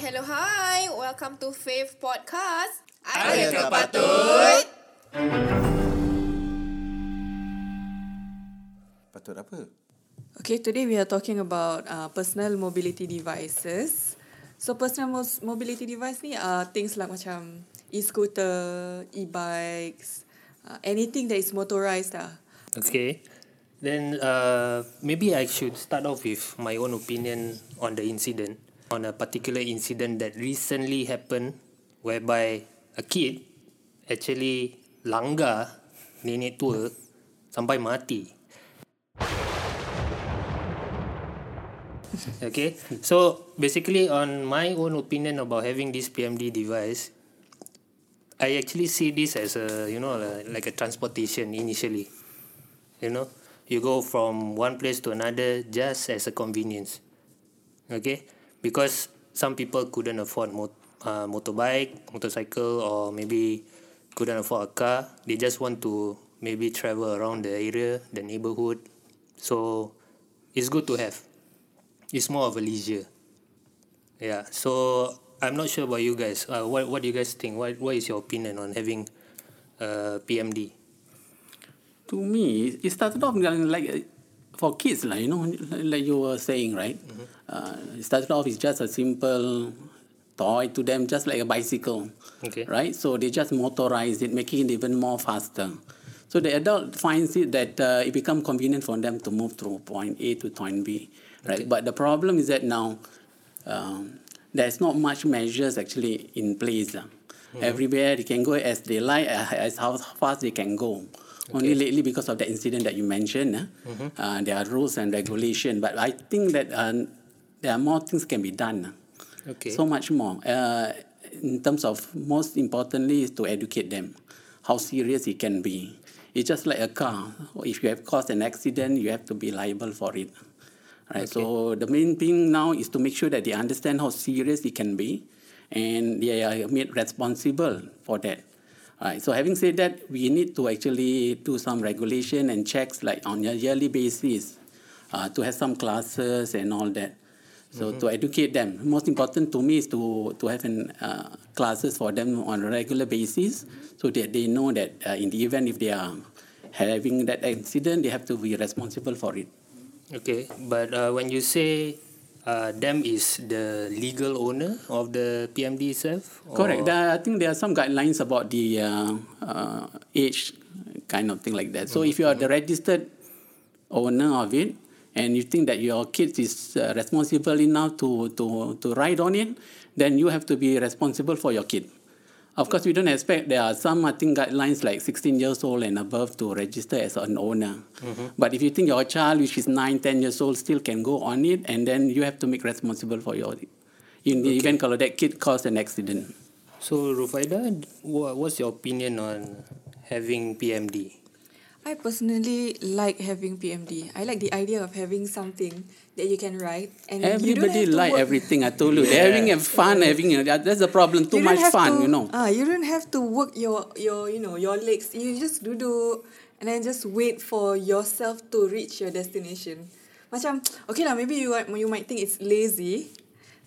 hello, hi. Welcome to Faith Podcast. Ada tak patut? Patut apa? Okay, today we are talking about uh, personal mobility devices. So personal mobility device ni are things like macam e-scooter, e-bikes, uh, anything that is motorized lah. Okay. Then uh, maybe I should start off with my own opinion on the incident, on a particular incident that recently happened whereby a kid actually langgar nenek tua sampai mati. Okay, so basically on my own opinion about having this PMD device, I actually see this as a you know like a transportation initially. You know, you go from one place to another just as a convenience. Okay, because some people couldn't afford mot- uh, motorbike, motorcycle, or maybe couldn't afford a car. They just want to maybe travel around the area, the neighborhood. So it's good to have. It's more of a leisure. Yeah. So I'm not sure about you guys. Uh, what What do you guys think? What What is your opinion on having uh, PMD? to me, it started off like for kids, like you know, like you were saying, right? Uh, it started off as just a simple toy to them, just like a bicycle, Okay. right? So they just motorize it, making it even more faster. So the adult finds it that uh, it become convenient for them to move through point A to point B, right? But the problem is that now um, there's not much measures actually in place. Uh. Everywhere they can go as they like, uh, as how fast they can go. Only lately because of the incident that you mentioned, uh, uh, there are rules and regulation. But I think that uh, there are more things can be done. uh. Okay. So much more. Uh, in terms of most importantly is to educate them how serious it can be. It's just like a car. If you have caused an accident, you have to be liable for it. Right. So the main thing now is to make sure that they understand how serious it can be, and they are made responsible for that. Right. So having said that, we need to actually do some regulation and checks like on a yearly basis, uh, to have some classes and all that. So to educate them, most important to me is to to have an, uh, classes for them on a regular basis, so that they know that uh, in the event if they are having that accident, they have to be responsible for it. Okay, but uh, when you say uh, them is the legal owner of the PMD itself? or- Correct. There, I think there are some guidelines about the uh, uh, age kind of thing like that. So if you are the registered owner of it and you think that your kid is uh, responsible enough to, to, to ride on it, then you have to be responsible for your kid. Of course, we don't expect there are some, I think, guidelines like 16 years old and above to register as an owner. Mm-hmm. But if you think your child, which is 9, 10 years old, still can go on it, and then you have to make responsible for your in the event kalau that kid caused an accident. So, Rufaida, what's your opinion on having PMD? I personally like having PMD. I like the idea of having something that you can ride and you don't Everybody have like everything. I told you, they're having a fun, having a, that- that's the problem. Too you much fun, to, you know. Ah, you don't have to work your your you know your legs. You just duduk and then just wait for yourself to reach your destination. Macam okay lah, maybe you are- you might think it's lazy,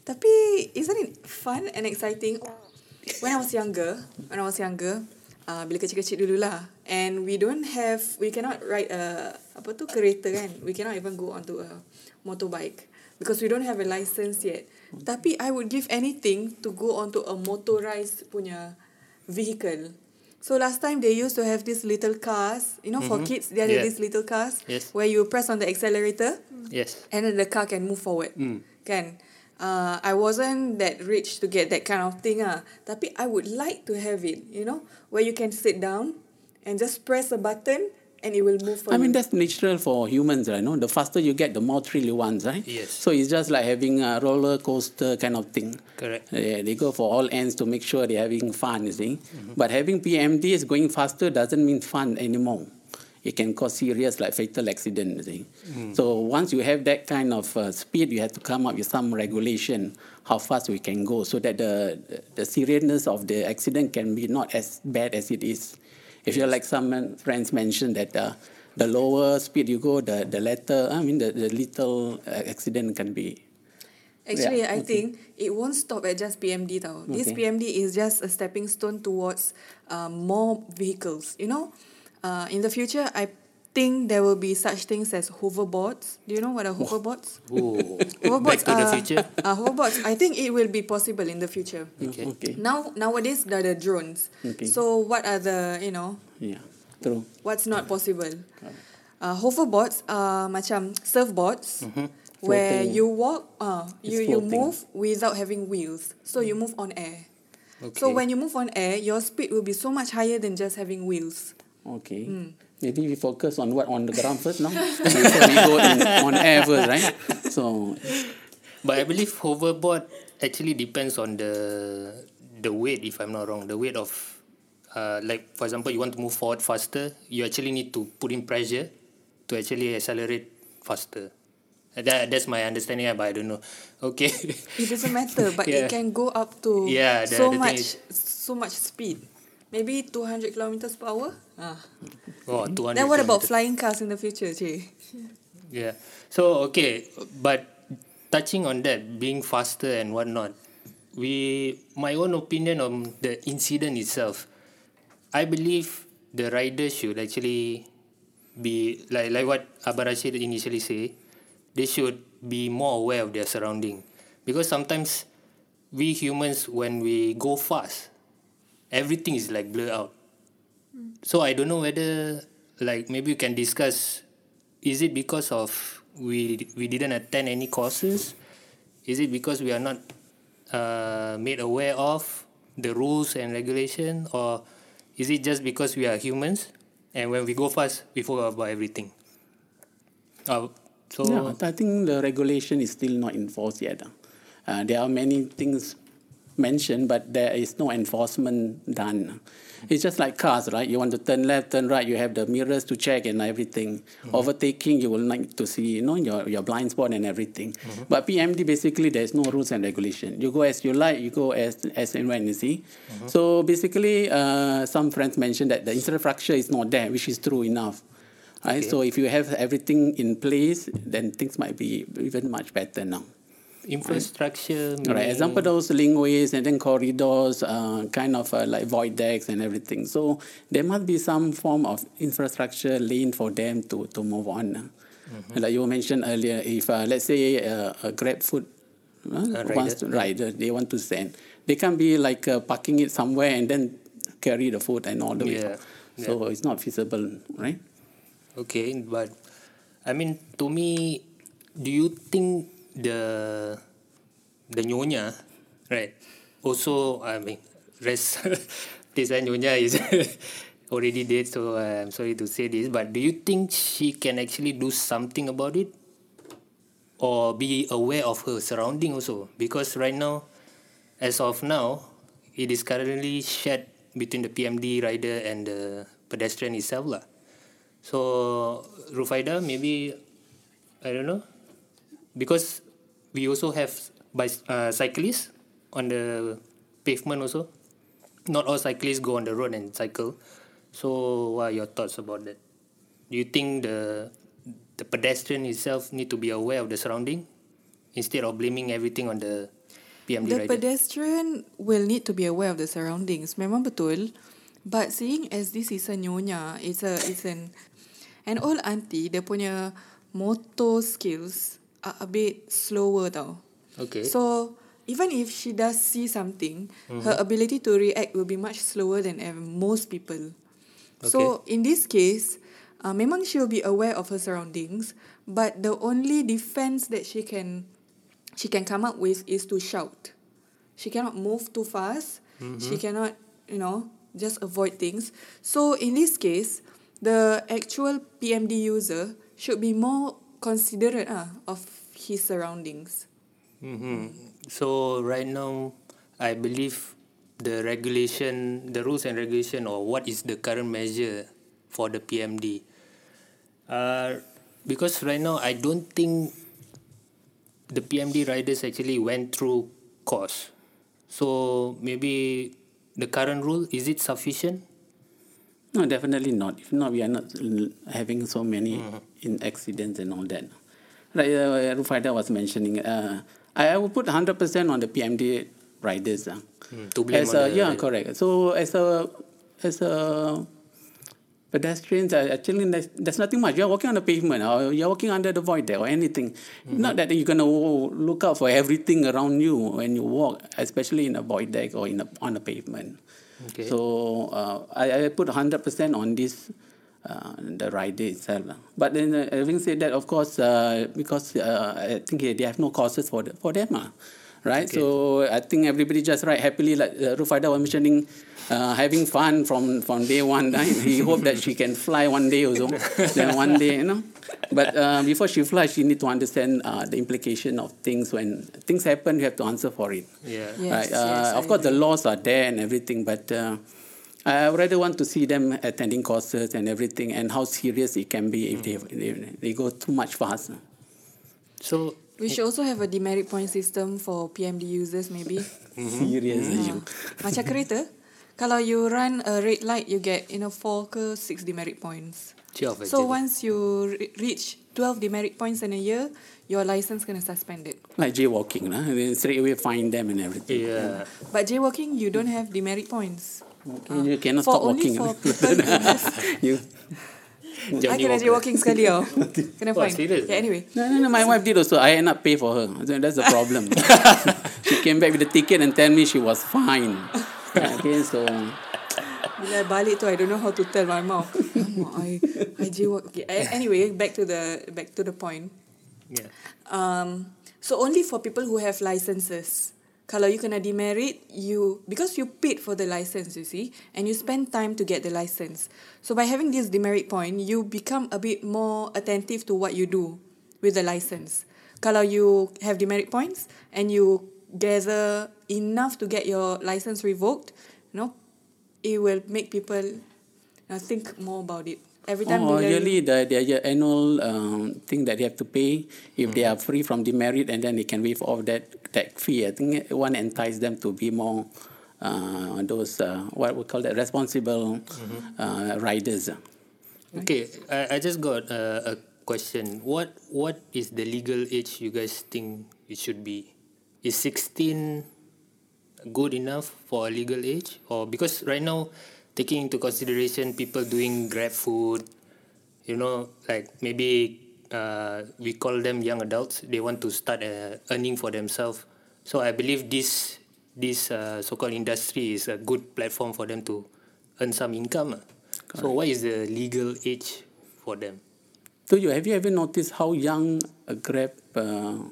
tapi isn't it fun and exciting? When I was younger, when I was younger, uh, bila kecil-kecil dulu lah, and we don't have, we cannot ride a apa tu kereta kan? We cannot even go onto a motorbike because we don't have a license yet. Tapi I would give anything to go onto a motorized punya vehicle. So last time they used to have these little cars, you know, for kids, they had Yeah. these little cars Yes. where you press on the accelerator Yes. and then the car can move forward. Kan? Uh, I wasn't that rich to get that kind of thing ah. Tapi I would like to have it, you know, where you can sit down and just press a button and it will move for I mean, that's natural for humans, right? No? The faster you get, the more thrill you want, right? Yes. So it's just like having a roller coaster kind of thing. Correct. Yeah, they go for all ends to make sure they're having fun, you see. But having PMD is going faster doesn't mean fun anymore. It can cause serious, like fatal accident, you see. So once you have that kind of uh, speed, you have to come up with some regulation how fast we can go so that the, the seriousness of the accident can be not as bad as it is. If you're like some friends mentioned that uh, the lower speed you go, the, the later, I mean, the, the little uh, accident can be Actually, Yeah, I okay. think it won't stop at just PMD tau. This Okay. PMD is just a stepping stone towards um, more vehicles. You know, uh, in the future, I think there will be such things as hoverboards. Do you know what are hoverboards? Ooh. Hoverboards Back to the future. Uh, hoverboards. I think it will be possible in the future. Okay. Okay. Now nowadays there are the drones. Okay. So what are the you know Yeah. True. what's not possible? Uh, hoverboards are macam surfboards where Mm-hmm. Floating. you walk, uh, you you move without having wheels. So you move on air. Okay. So when you move on air, your speed will be so much higher than just having wheels. Okay. Hmm. Maybe we focus on what on the ground first, no? Before we go in, on air first, right? So, But I believe hoverboard actually depends on the the weight, if I'm not wrong. The weight of, uh, like for example, you want to move forward faster, you actually need to put in pressure to actually accelerate faster. That that's my understanding, but I don't know. Okay. It doesn't matter, but Yeah. it can go up to Yeah, the- so the much so much speed. Maybe 200 kilometers per hour. Ah. oh, 200 Then what about kilometers. flying cars in the future, Che? Yeah. So okay, but touching on that, being faster and whatnot, we my own opinion on the incident itself, I believe the rider should actually be like like what Abah Rashid initially say, they should be more aware of their surrounding, because sometimes we humans when we go fast, everything is like blur out. So I don't know whether like maybe we can discuss is it because of we we didn't attend any courses? Is it because we are not uh, made aware of the rules and regulation, or is it just because we are humans and when we go fast we forget about everything? Uh, so yeah, I think the regulation is still not enforced yet. Uh, there are many things mentioned, but there is no enforcement done. It's just like cars, right? You want to turn left, turn right, you have the mirrors to check and everything. Mm-hmm. Overtaking, you will like to see, you know, your, your blind spot and everything. Mm-hmm. But PMD, basically, there's no rules and regulation. You go as you like, you go as, as and when you see. Mm-hmm. So basically, uh, some friends mentioned that the infrastructure is not there, which is true enough. Right? So if you have everything in place, then things might be even much better now. Infrastructure. Right. Example, those linkways and then corridors, uh, kind of uh, like void decks and everything. So there must be some form of infrastructure lane for them to, to move on. Like you mentioned earlier, if uh, let's say uh, a Grab food uh, rider, wants to rider, they want to send, they can be like uh, parking it somewhere and then carry the food and all the way. Yeah, So it's not feasible, right? Okay, but I mean to me, do you think the the nyonya, right? Also, I mean, rest this nyonya is already dead, so I'm sorry to say this. But do you think she can actually do something about it, or be aware of her surrounding also? Because right now, as of now, it is currently shared between the PMD rider and the pedestrian itself lah. So Rufaida, maybe I don't know, because we also have by uh, cyclists on the pavement also. Not all cyclists go on the road and cycle. So what are your thoughts about that? Do you think the the pedestrian itself need to be aware of the surrounding instead of blaming everything on the PMD The rider? pedestrian will need to be aware of the surroundings. Memang betul. But seeing as this is a nyonya, it's a it's an an old auntie, dia punya motor skills are a bit slower tau. okay. So even if she does see something, her ability to react will be much slower than most people. Okay. So in this case, uh, memang she will be aware of her surroundings, but the only defense that she can she can come up with is to shout. She cannot move too fast. Hmm. She cannot, you know, just avoid things. So in this case, the actual PMD user should be more considerate ah, of his surroundings. Mm-hmm. So right now, I believe the regulation, the rules and regulation, or what is the current measure for the PMD? Uh, because right now, I don't think the PMD riders actually went through course. So maybe the current rule is it sufficient? No, definitely not. If not, we are not having so many in accidents and all that. like uh, Rufaida was mentioning, uh, I, I would put 100% on the PMD riders. Uh. to blame as a, the- yeah, correct. So as a as a pedestrians, uh, actually there's, there's nothing much. You're walking on the pavement, or you're walking under the void there, or anything. Mm-hmm. Not that you're gonna look out for everything around you when you walk, especially in a void deck or in a, on a pavement. Okay. So uh, I, I put 100% on this. Uh, the rider itself, but then uh, having said that, of course, uh, because uh, I think they have no courses for the, for them, lah. right? So I think everybody just ride happily, like uh, Rufaida was mentioning, uh, having fun from, from day one. Right? He hope that she can fly one day also. then one day, you know. But uh, before she flies, she need to understand uh, the implication of things. When things happen, you have to answer for it. Yeah. Yes, right? Uh, yes, of course, the laws are there and everything, but uh, I would rather want to see them attending courses and everything, and how serious it can be if they, mm. they they go too much fast. So We should also have a demerit point system for PMD users maybe. Serious Ah. you. Macam kereta, kalau you run a red light, you get you know four ke six demerit points. 12 eh, So actually. once you re- reach 12 demerit points in a year, your license gonna suspended. Like jaywalking, lah. Then straight away find them and everything. Yeah. But jaywalking, you don't have demerit points. Okay, you cannot for stop only walking. for has, you, I kena jaywalking sekali tau. Kena Wah, fine. serious? Yeah, anyway. no, no, no, my wife did also. I end up pay for her. So that's the problem. she came back with the ticket and tell me she was fine. okay, so Bila balik tu I don't know how to tell my mom. I I jaywalk. Okay. Anyway, back to the back to the point. Yeah. Um, so only for people who have licenses. Kalau you kena demerit, you because you paid for the license, you see, and you spend time to get the license. So by having this demerit point, you become a bit more attentive to what you do with the license. Kalau you have demerit points and you gather enough to get your license revoked, you know, it will make people think more about it. Every time Oh, bila you- yearly the their annual um, thing that they have to pay if they are free from demerit and then they can waive off that that fee. I think one entice them to be more uh, those uh, what we call that responsible uh, riders. Okay, I, I just got a, a question. What what is the legal age you guys think it should be? Is sixteen good enough for a legal age, or because right now, taking into consideration people doing Grab food, you know, like maybe uh, we call them young adults. They want to start uh, earning for themselves. So I believe this this uh, so-called industry is a good platform for them to earn some income. ah. So what is the legal age for them? So you have you ever noticed how young a Grab? Uh,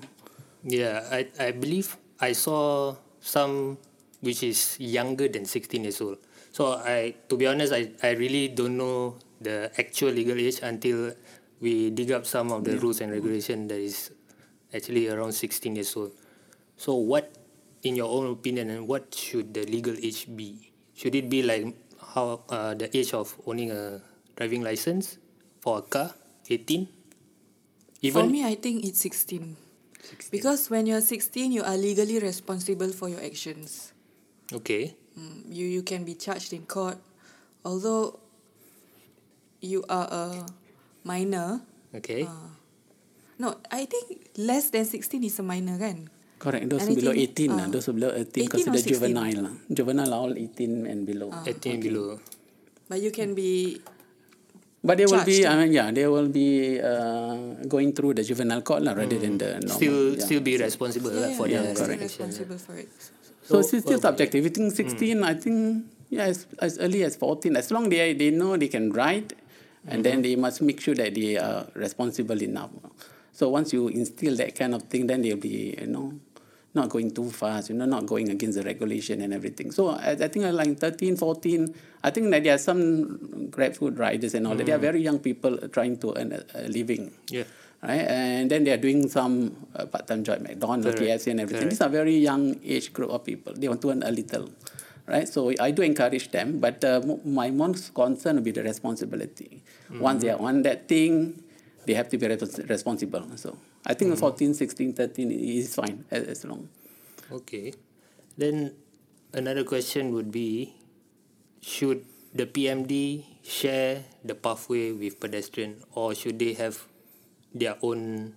Yeah, I I believe I saw some which is younger than 16 years old. So I to be honest I, I really don't know the actual legal age until we dig up some of the rules and regulation that is actually around 16 years old. So what in your own opinion and what should the legal age be? Should it be like how uh, the age of owning a driving license for a car 18? For me, I think it's 16. Because when you're 16, you are legally responsible for your actions. okay. Mm, You you can be charged in court, although you are a minor. Okay. No, I think less than 16 is a minor, kan? correct. Those Anything, below 18, uh, uh, those below 18, 18 or considered juvenile. lah. Juvenile are all 18 and below. 18 below. But you can be But they will be, charged, I mean, yeah, they will be uh, going through the juvenile court lah, rather than the normal. still yeah. still be responsible lah yeah, for yeah, their still action. responsible for it. So, So, it's still uh, subjective. You think mm. 16, I think, yeah, as, as early as 14, as long they they know they can ride, and then mm-hmm. they must make sure that they are responsible enough. So once you instill that kind of thing, then they'll be, you know, not going too fast, you know, not going against the regulation and everything. So I, I think uh, like 13, 14, I think that there are some grab food riders and all that. They are mm. very young people trying to earn a, a living Yeah. Right? And then they are doing some uh, part-time job, McDonald's. KFC, and everything. Correct. These are very young age group of people. They want to earn a little, right? So I do encourage them, but uh, my most concern will be the responsibility. Once they are on that thing, they have to be respons- responsible. So I think 14, 16, 13 is fine as, as long. Okay. Then another question would be should the PMD share the pathway with pedestrian or should they have their own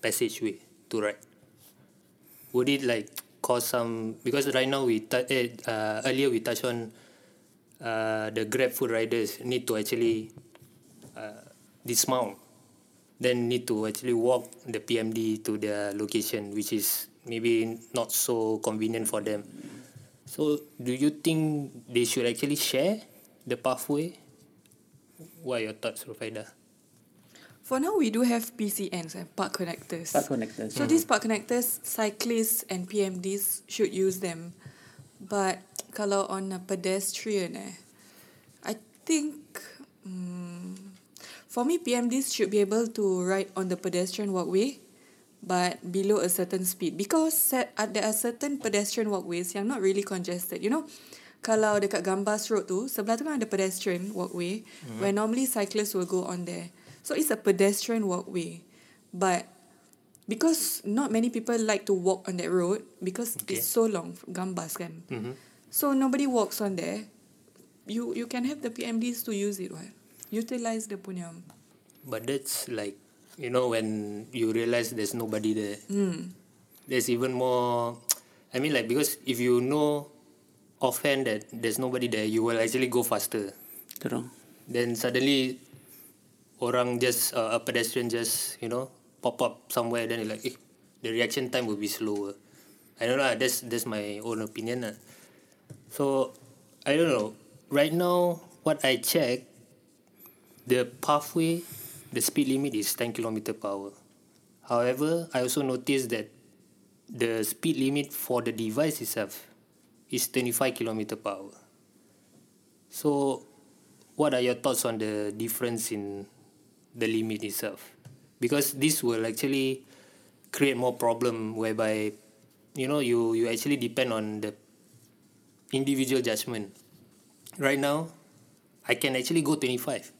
passageway to ride? Would it like cause some because right now we tou- eh, uh, earlier we touched on uh, the Grab food riders need to actually uh, dismount, then need to actually walk the PMD to their location, which is maybe not so convenient for them. So, do you think they should actually share the pathway? What are your thoughts, Rufaida? For now, we do have PCNs and park connectors. Park connectors. So these park connectors, cyclists and PMDs should use them. But kalau on a pedestrian, eh, I think mm, for me PMDs should be able to ride on the pedestrian walkway, but below a certain speed because set, uh, there are certain pedestrian walkways yang not really congested. You know, kalau dekat Gambas Road tu sebelah tu kan ada pedestrian walkway mm-hmm. where normally cyclists will go on there. So it's a pedestrian walkway, but because not many people like to walk on that road because Okay. it's so long Gambas kan. Mm-hmm. So nobody walks on there. You you can have the PMDs to use it, right? Utilize the punya. But that's like, you know, when you realize there's nobody there, Hmm. there's even more. I mean, like, because if you know offhand that there's nobody there, you will actually go faster. True. Then suddenly, orang just, uh, a pedestrian just, you know, pop up somewhere, then like, eh, the reaction time will be slower. I don't know, lah, that's, that's my own opinion. lah. So, I don't know. Right now, what I check, the pathway, the speed limit is 10 km per hour. However, I also noticed that the speed limit for the device itself is 25 km per hour. So, what are your thoughts on the difference in the limit itself? Because this will actually create more problem whereby, you know, you, you actually depend on the individual judgment. Right now, I can actually go 25,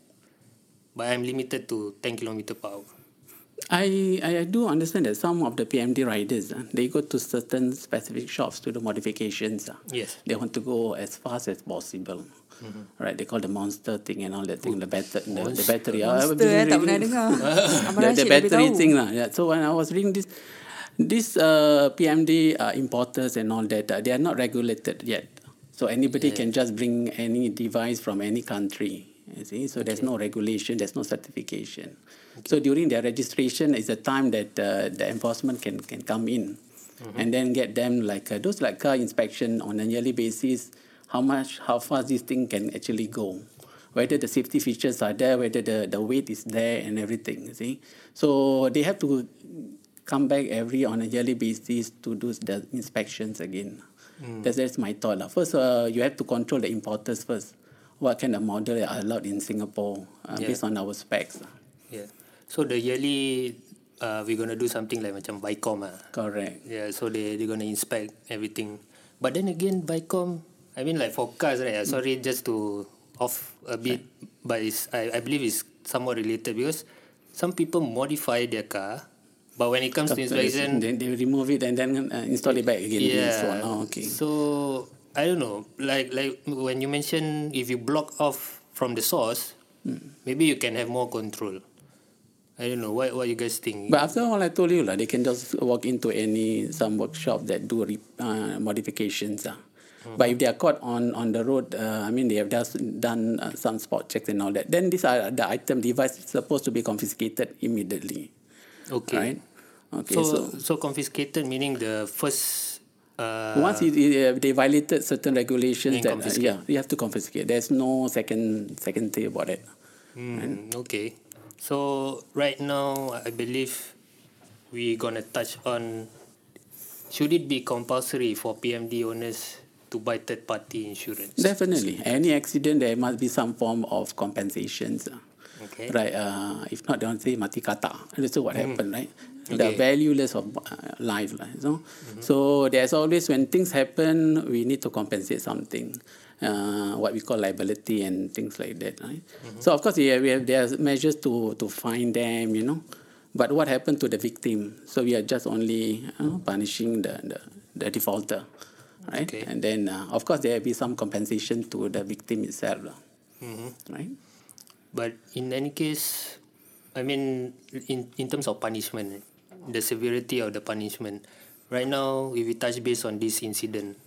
but I'm limited to 10 km per hour. I, I do understand that some of the PMD riders, uh, they go to certain specific shops to do modifications. Uh. Yes. They want to go as fast as possible. Right, they call the monster thing and all that thing, the, batter, the, the battery. I was Monster eh, tak reading- pernah dengar. Abang the, the battery thing lah. Yeah. So when I was reading this, this uh, PMD uh, importers and all that, uh, they are not regulated yet. So anybody can just bring any device from any country. You see, so there's no regulation, there's no certification. So during their registration is the time that uh, the enforcement can can come in, and then get them like uh, those like car inspection on a yearly basis. How much, how fast this thing can actually go whether the safety features are there, whether the, the weight is there and everything, you see. So they have to come back every on a yearly basis to do the inspections again. That's, that's my thought. First, uh, you have to control the importers first. What kind of model are allowed in Singapore uh, Yeah. based on our specs. Yeah. So the yearly, uh, we're gonna do something like macam Vicom ah. Correct. Yeah, so they they gonna inspect everything. But then again, Vicom, I mean like for cars, right? uh, Sorry, just to off a bit, but it's I, I believe it's somewhat related because some people modify their car, but when it comes to inspection, Then they remove it and then uh, install it back again. yeah. So, oh, okay. So I don't know, like like when you mention if you block off from the source, Hmm. maybe you can have more control. I don't know what what you guys think. But after all, I told you, lah, they can just walk into any some workshop that do re, uh, modifications. Uh. But if they are caught on, on the road, uh, I mean, they have just done uh, some spot checks and all that, then these are the item device is supposed to be confiscated immediately. okay. Right? Okay, so, so, so confiscated meaning the first. Uh, once it, it, uh, they violated certain regulations, that, uh, yeah, you have to confiscate. There's no second second thing about it. Mm, okay. So right now, I believe we gonna touch on should it be compulsory for PMD owners to buy third party insurance? Definitely. Any accident, there must be some form of compensations. Okay. Right. Uh, if not, they to say mati kata. That's what happened, right? The valueless of uh, life. you know? So there's always, when things happen, we need to compensate something. Uh, what we call liability and things like that. Right? So of course, yeah, we have there are measures to to find them, you know. But what happened to the victim? So we are just only uh, punishing the, the, the defaulter, right? Okay. And then uh, of course there will be some compensation to the victim itself, lah, right? But in any case, I mean, in in terms of punishment, the severity of the punishment. Right now, if we touch base on this incident,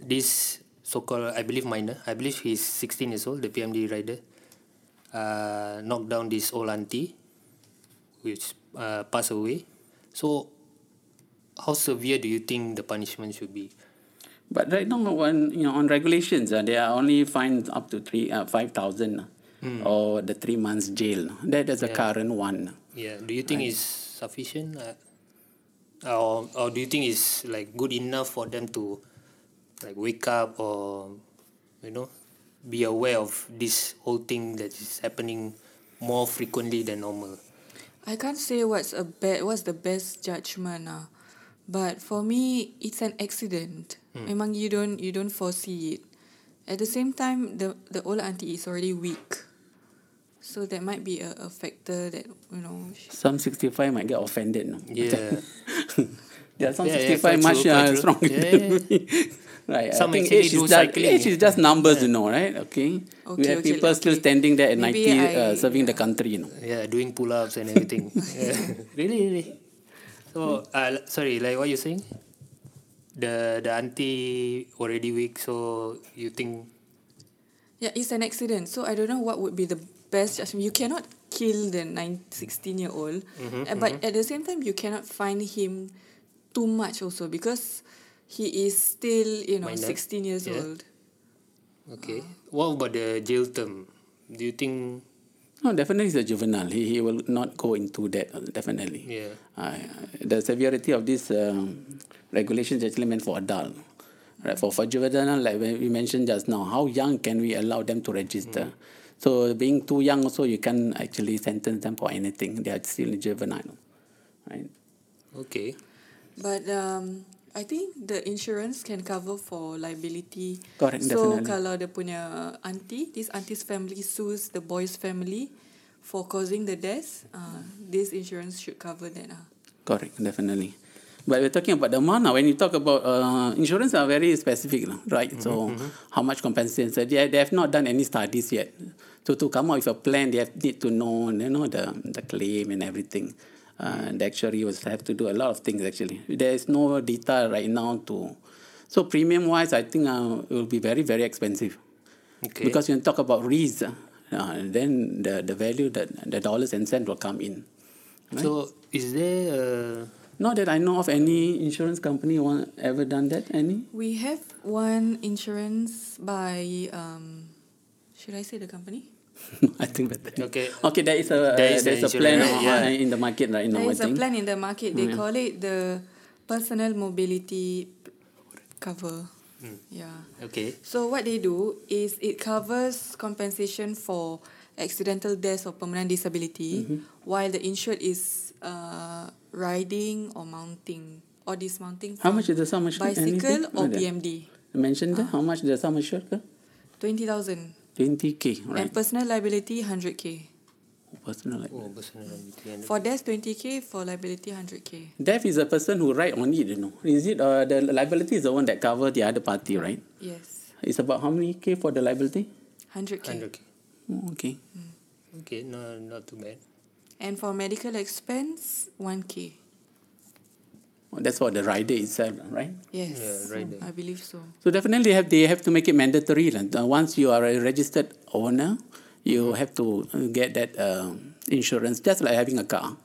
this so-called, I believe minor, I believe he's 16 years old, the PMD rider, uh, knocked down this old auntie, which uh, passed away. So, how severe do you think the punishment should be? But right now, when you know on regulations, uh, they are only fined up to three uh, five thousand or the three months jail. That is the current one. Yeah. Do you think it's sufficient, uh, or or do you think it's like good enough for them to like wake up or you know be aware of this whole thing that is happening more frequently than normal? I can't say what's a bad what's the best judgment ah. But for me it's an accident. Memang you don't you don't foresee it. At the same time the the old auntie is already weak. So that might be a, a factor that you know Some sixty five might get offended. No? Yeah. Yeah, some Yeah, yeah, sixty five quite much true, uh, stronger Yeah, than yeah. right. Some I think age do is, just, cycling. age is just numbers, you know, right? Okay. we Okay, have okay, people still standing there at Maybe ninety, I- uh, serving the country, you know. yeah, doing pull-ups and everything. Really, really. So, uh, sorry, like what you saying? The the auntie already weak, so you think Yeah, it's an accident. So I don't know what would be the best judgment. You cannot kill the 9, 16 year old. Mm-hmm, Uh, But at the same time, you cannot find him too much also because he is still, you know, Minor. 16 years Yeah. old. okay? What about the jail term? Do you think No, definitely he's a juvenile. He, he will not go into that, uh, definitely. yeah? Uh, the severity of this um, regulation is actually meant for adult. Right, for, for juvenile, like we mentioned just now, how young can we allow them to register? So being too young also, you can actually sentence them for anything. They are still juvenile, right? Okay. But um, I think the insurance can cover for liability. Correct, so definitely. kalau dia punya auntie, this auntie's family sues the boy's family for causing the death, uh, this insurance should cover that. Uh. Correct, definitely. But we're talking about the amount now. When you talk about uh, insurance, are very specific, lah, right? So, how much compensation? So they, they have not done any studies yet. So to come out with a plan, they have, need to know, you know, the the claim and everything. Uh, the actuary will have to do a lot of things. Actually, there is no data right now to. So premium wise, I think uh, it will be very very expensive. Okay. Because when you talk about risk, uh, then the the value that the dollars and cents will come in. So is there a Not that I know of any insurance company one ever done that. Any? We have one insurance by, um, should I say the company? I think that. okay? Okay, there is a There is there is a plan insurance, uh, yeah. in the market right now. There I is a plan in the market. They call it the personal mobility cover. Yeah. Okay. So what they do is it covers compensation for accidental death or permanent disability, while the insured is uh, riding or mounting or dismounting. How much is the sum assured? Bicycle Anything? or. PMD. Mention there. How much the sum assured? Twenty thousand. Twenty k. Right. And personal liability hundred k. Personal. Like. Oh, personality. and- For death twenty k. For liability hundred k. Death is a person who ride on it. You know. Is it uh, the liability is the one that cover the other party, right? Yes. It's about how many k for the liability? Hundred k. 100k. Oh, okay. Okay, no, not too bad. And for medical expense one k. Oh, that's what the rider itself, right? Yes. Yeah, right there. I believe so. So definitely have they have to make it mandatory. Uh, once you are a registered owner, you have to uh, get that uh, insurance, just like having a car.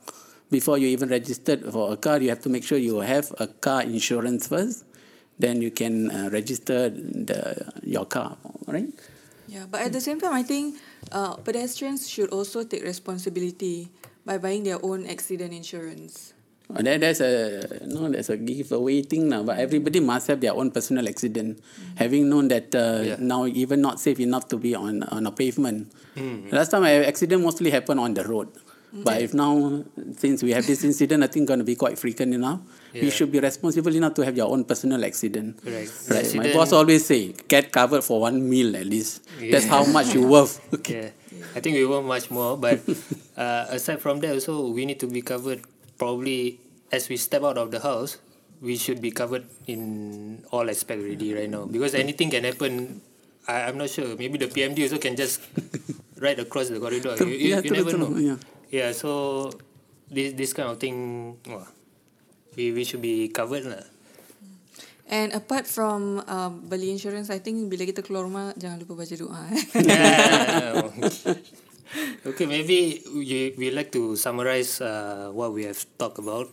Before you even registered for a car, you have to make sure you have a car insurance first. Then you can uh, register the your car, right? Yeah, but at the same time, I think uh, pedestrians should also take responsibility by buying their own accident insurance. Uh, that, that's a no, that's a giveaway thing now. But everybody must have their own personal accident. Having known that uh, Yeah. now even not safe enough to be on on a pavement. Last time I accident mostly happened on the road. But if now since we have this incident, I think going to be quite frequent enough. You Yeah. should be responsible enough to have your own personal accident. Correct. Right. My boss always say, get covered for one meal at least. That's how much you worth. Okay. Yeah. I think we want much more, but uh, aside from that, also we need to be covered. Probably as we step out of the house, we should be covered in all aspect already right now because anything can happen. I, I'm not sure. Maybe the PMD also can just ride across the corridor. You, you, Yeah, you true, never true, know. yeah. Yeah. So this this kind of thing, wah, we we should be covered lah. And apart from um, beli insurance, I think bila kita keluar rumah jangan lupa baca doa. Eh. Yeah. Okay, maybe we we like to summarize uh, what we have talked about.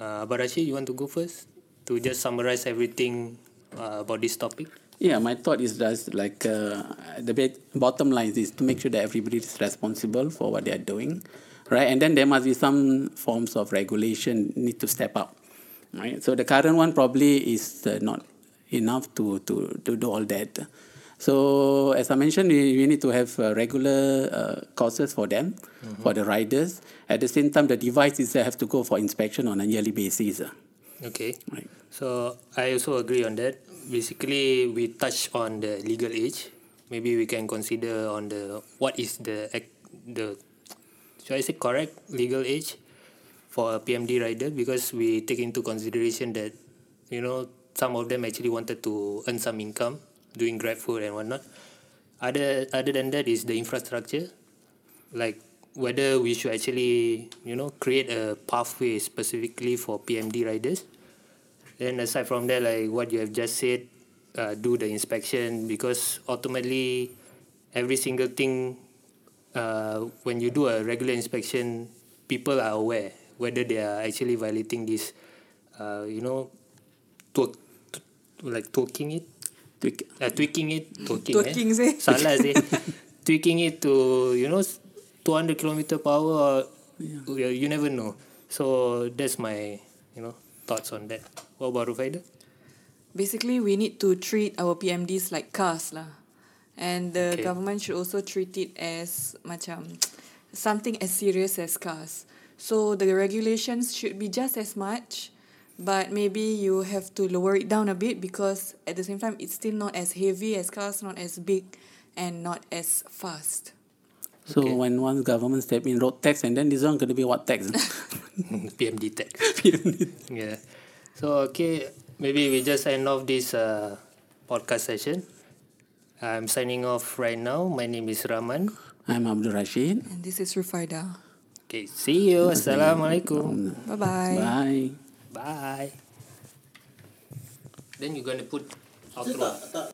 Uh, actually, you want to go first to just summarize everything uh, about this topic? Yeah, my thought is just like uh, the bit, bottom line is to make sure that everybody is responsible for what they are doing, right? And then there must be some forms of regulation need to step up, right? So the current one probably is uh, not enough to, to, to do all that. So as I mentioned, we, we need to have uh, regular uh, courses for them, for the riders. At the same time, the devices have to go for inspection on a yearly basis. uh, Okay. Right. So I also agree on that. Basically, we touch on the legal age. Maybe we can consider on the what is the the should I say correct legal age for a PMD rider because we take into consideration that you know some of them actually wanted to earn some income doing Grab food and whatnot. Other other than that is the infrastructure, like whether we should actually you know create a pathway specifically for PMD riders. Then aside from that, like what you have just said, uh, do the inspection because ultimately, every single thing, uh, when you do a regular inspection, people are aware whether they are actually violating this, uh, you know, twerk, like twerking it, Tweak- uh, tweaking it, twerking, Twerking eh? seh. Salah sih. tweaking it to you know 200 kilometer per hour or you, you never know. So that's my you know thoughts on that. What about Rufaida? Basically, we need to treat our PMDs like cars lah. And the Okay. government should also treat it as macam something as serious as cars. So the regulations should be just as much, but maybe you have to lower it down a bit because at the same time it's still not as heavy as cars, not as big, and not as fast. So Okay. when one government step in road tax, and then this one going to be what tax? PMD tax. yeah. So okay, maybe we just end off this uh, podcast session. I'm signing off right now. My name is Rahman. I'm Abdul Rashid. And this is Rufaida. Okay, see you. Assalamualaikum. Bye bye. Bye. Bye. Then you're gonna put outro.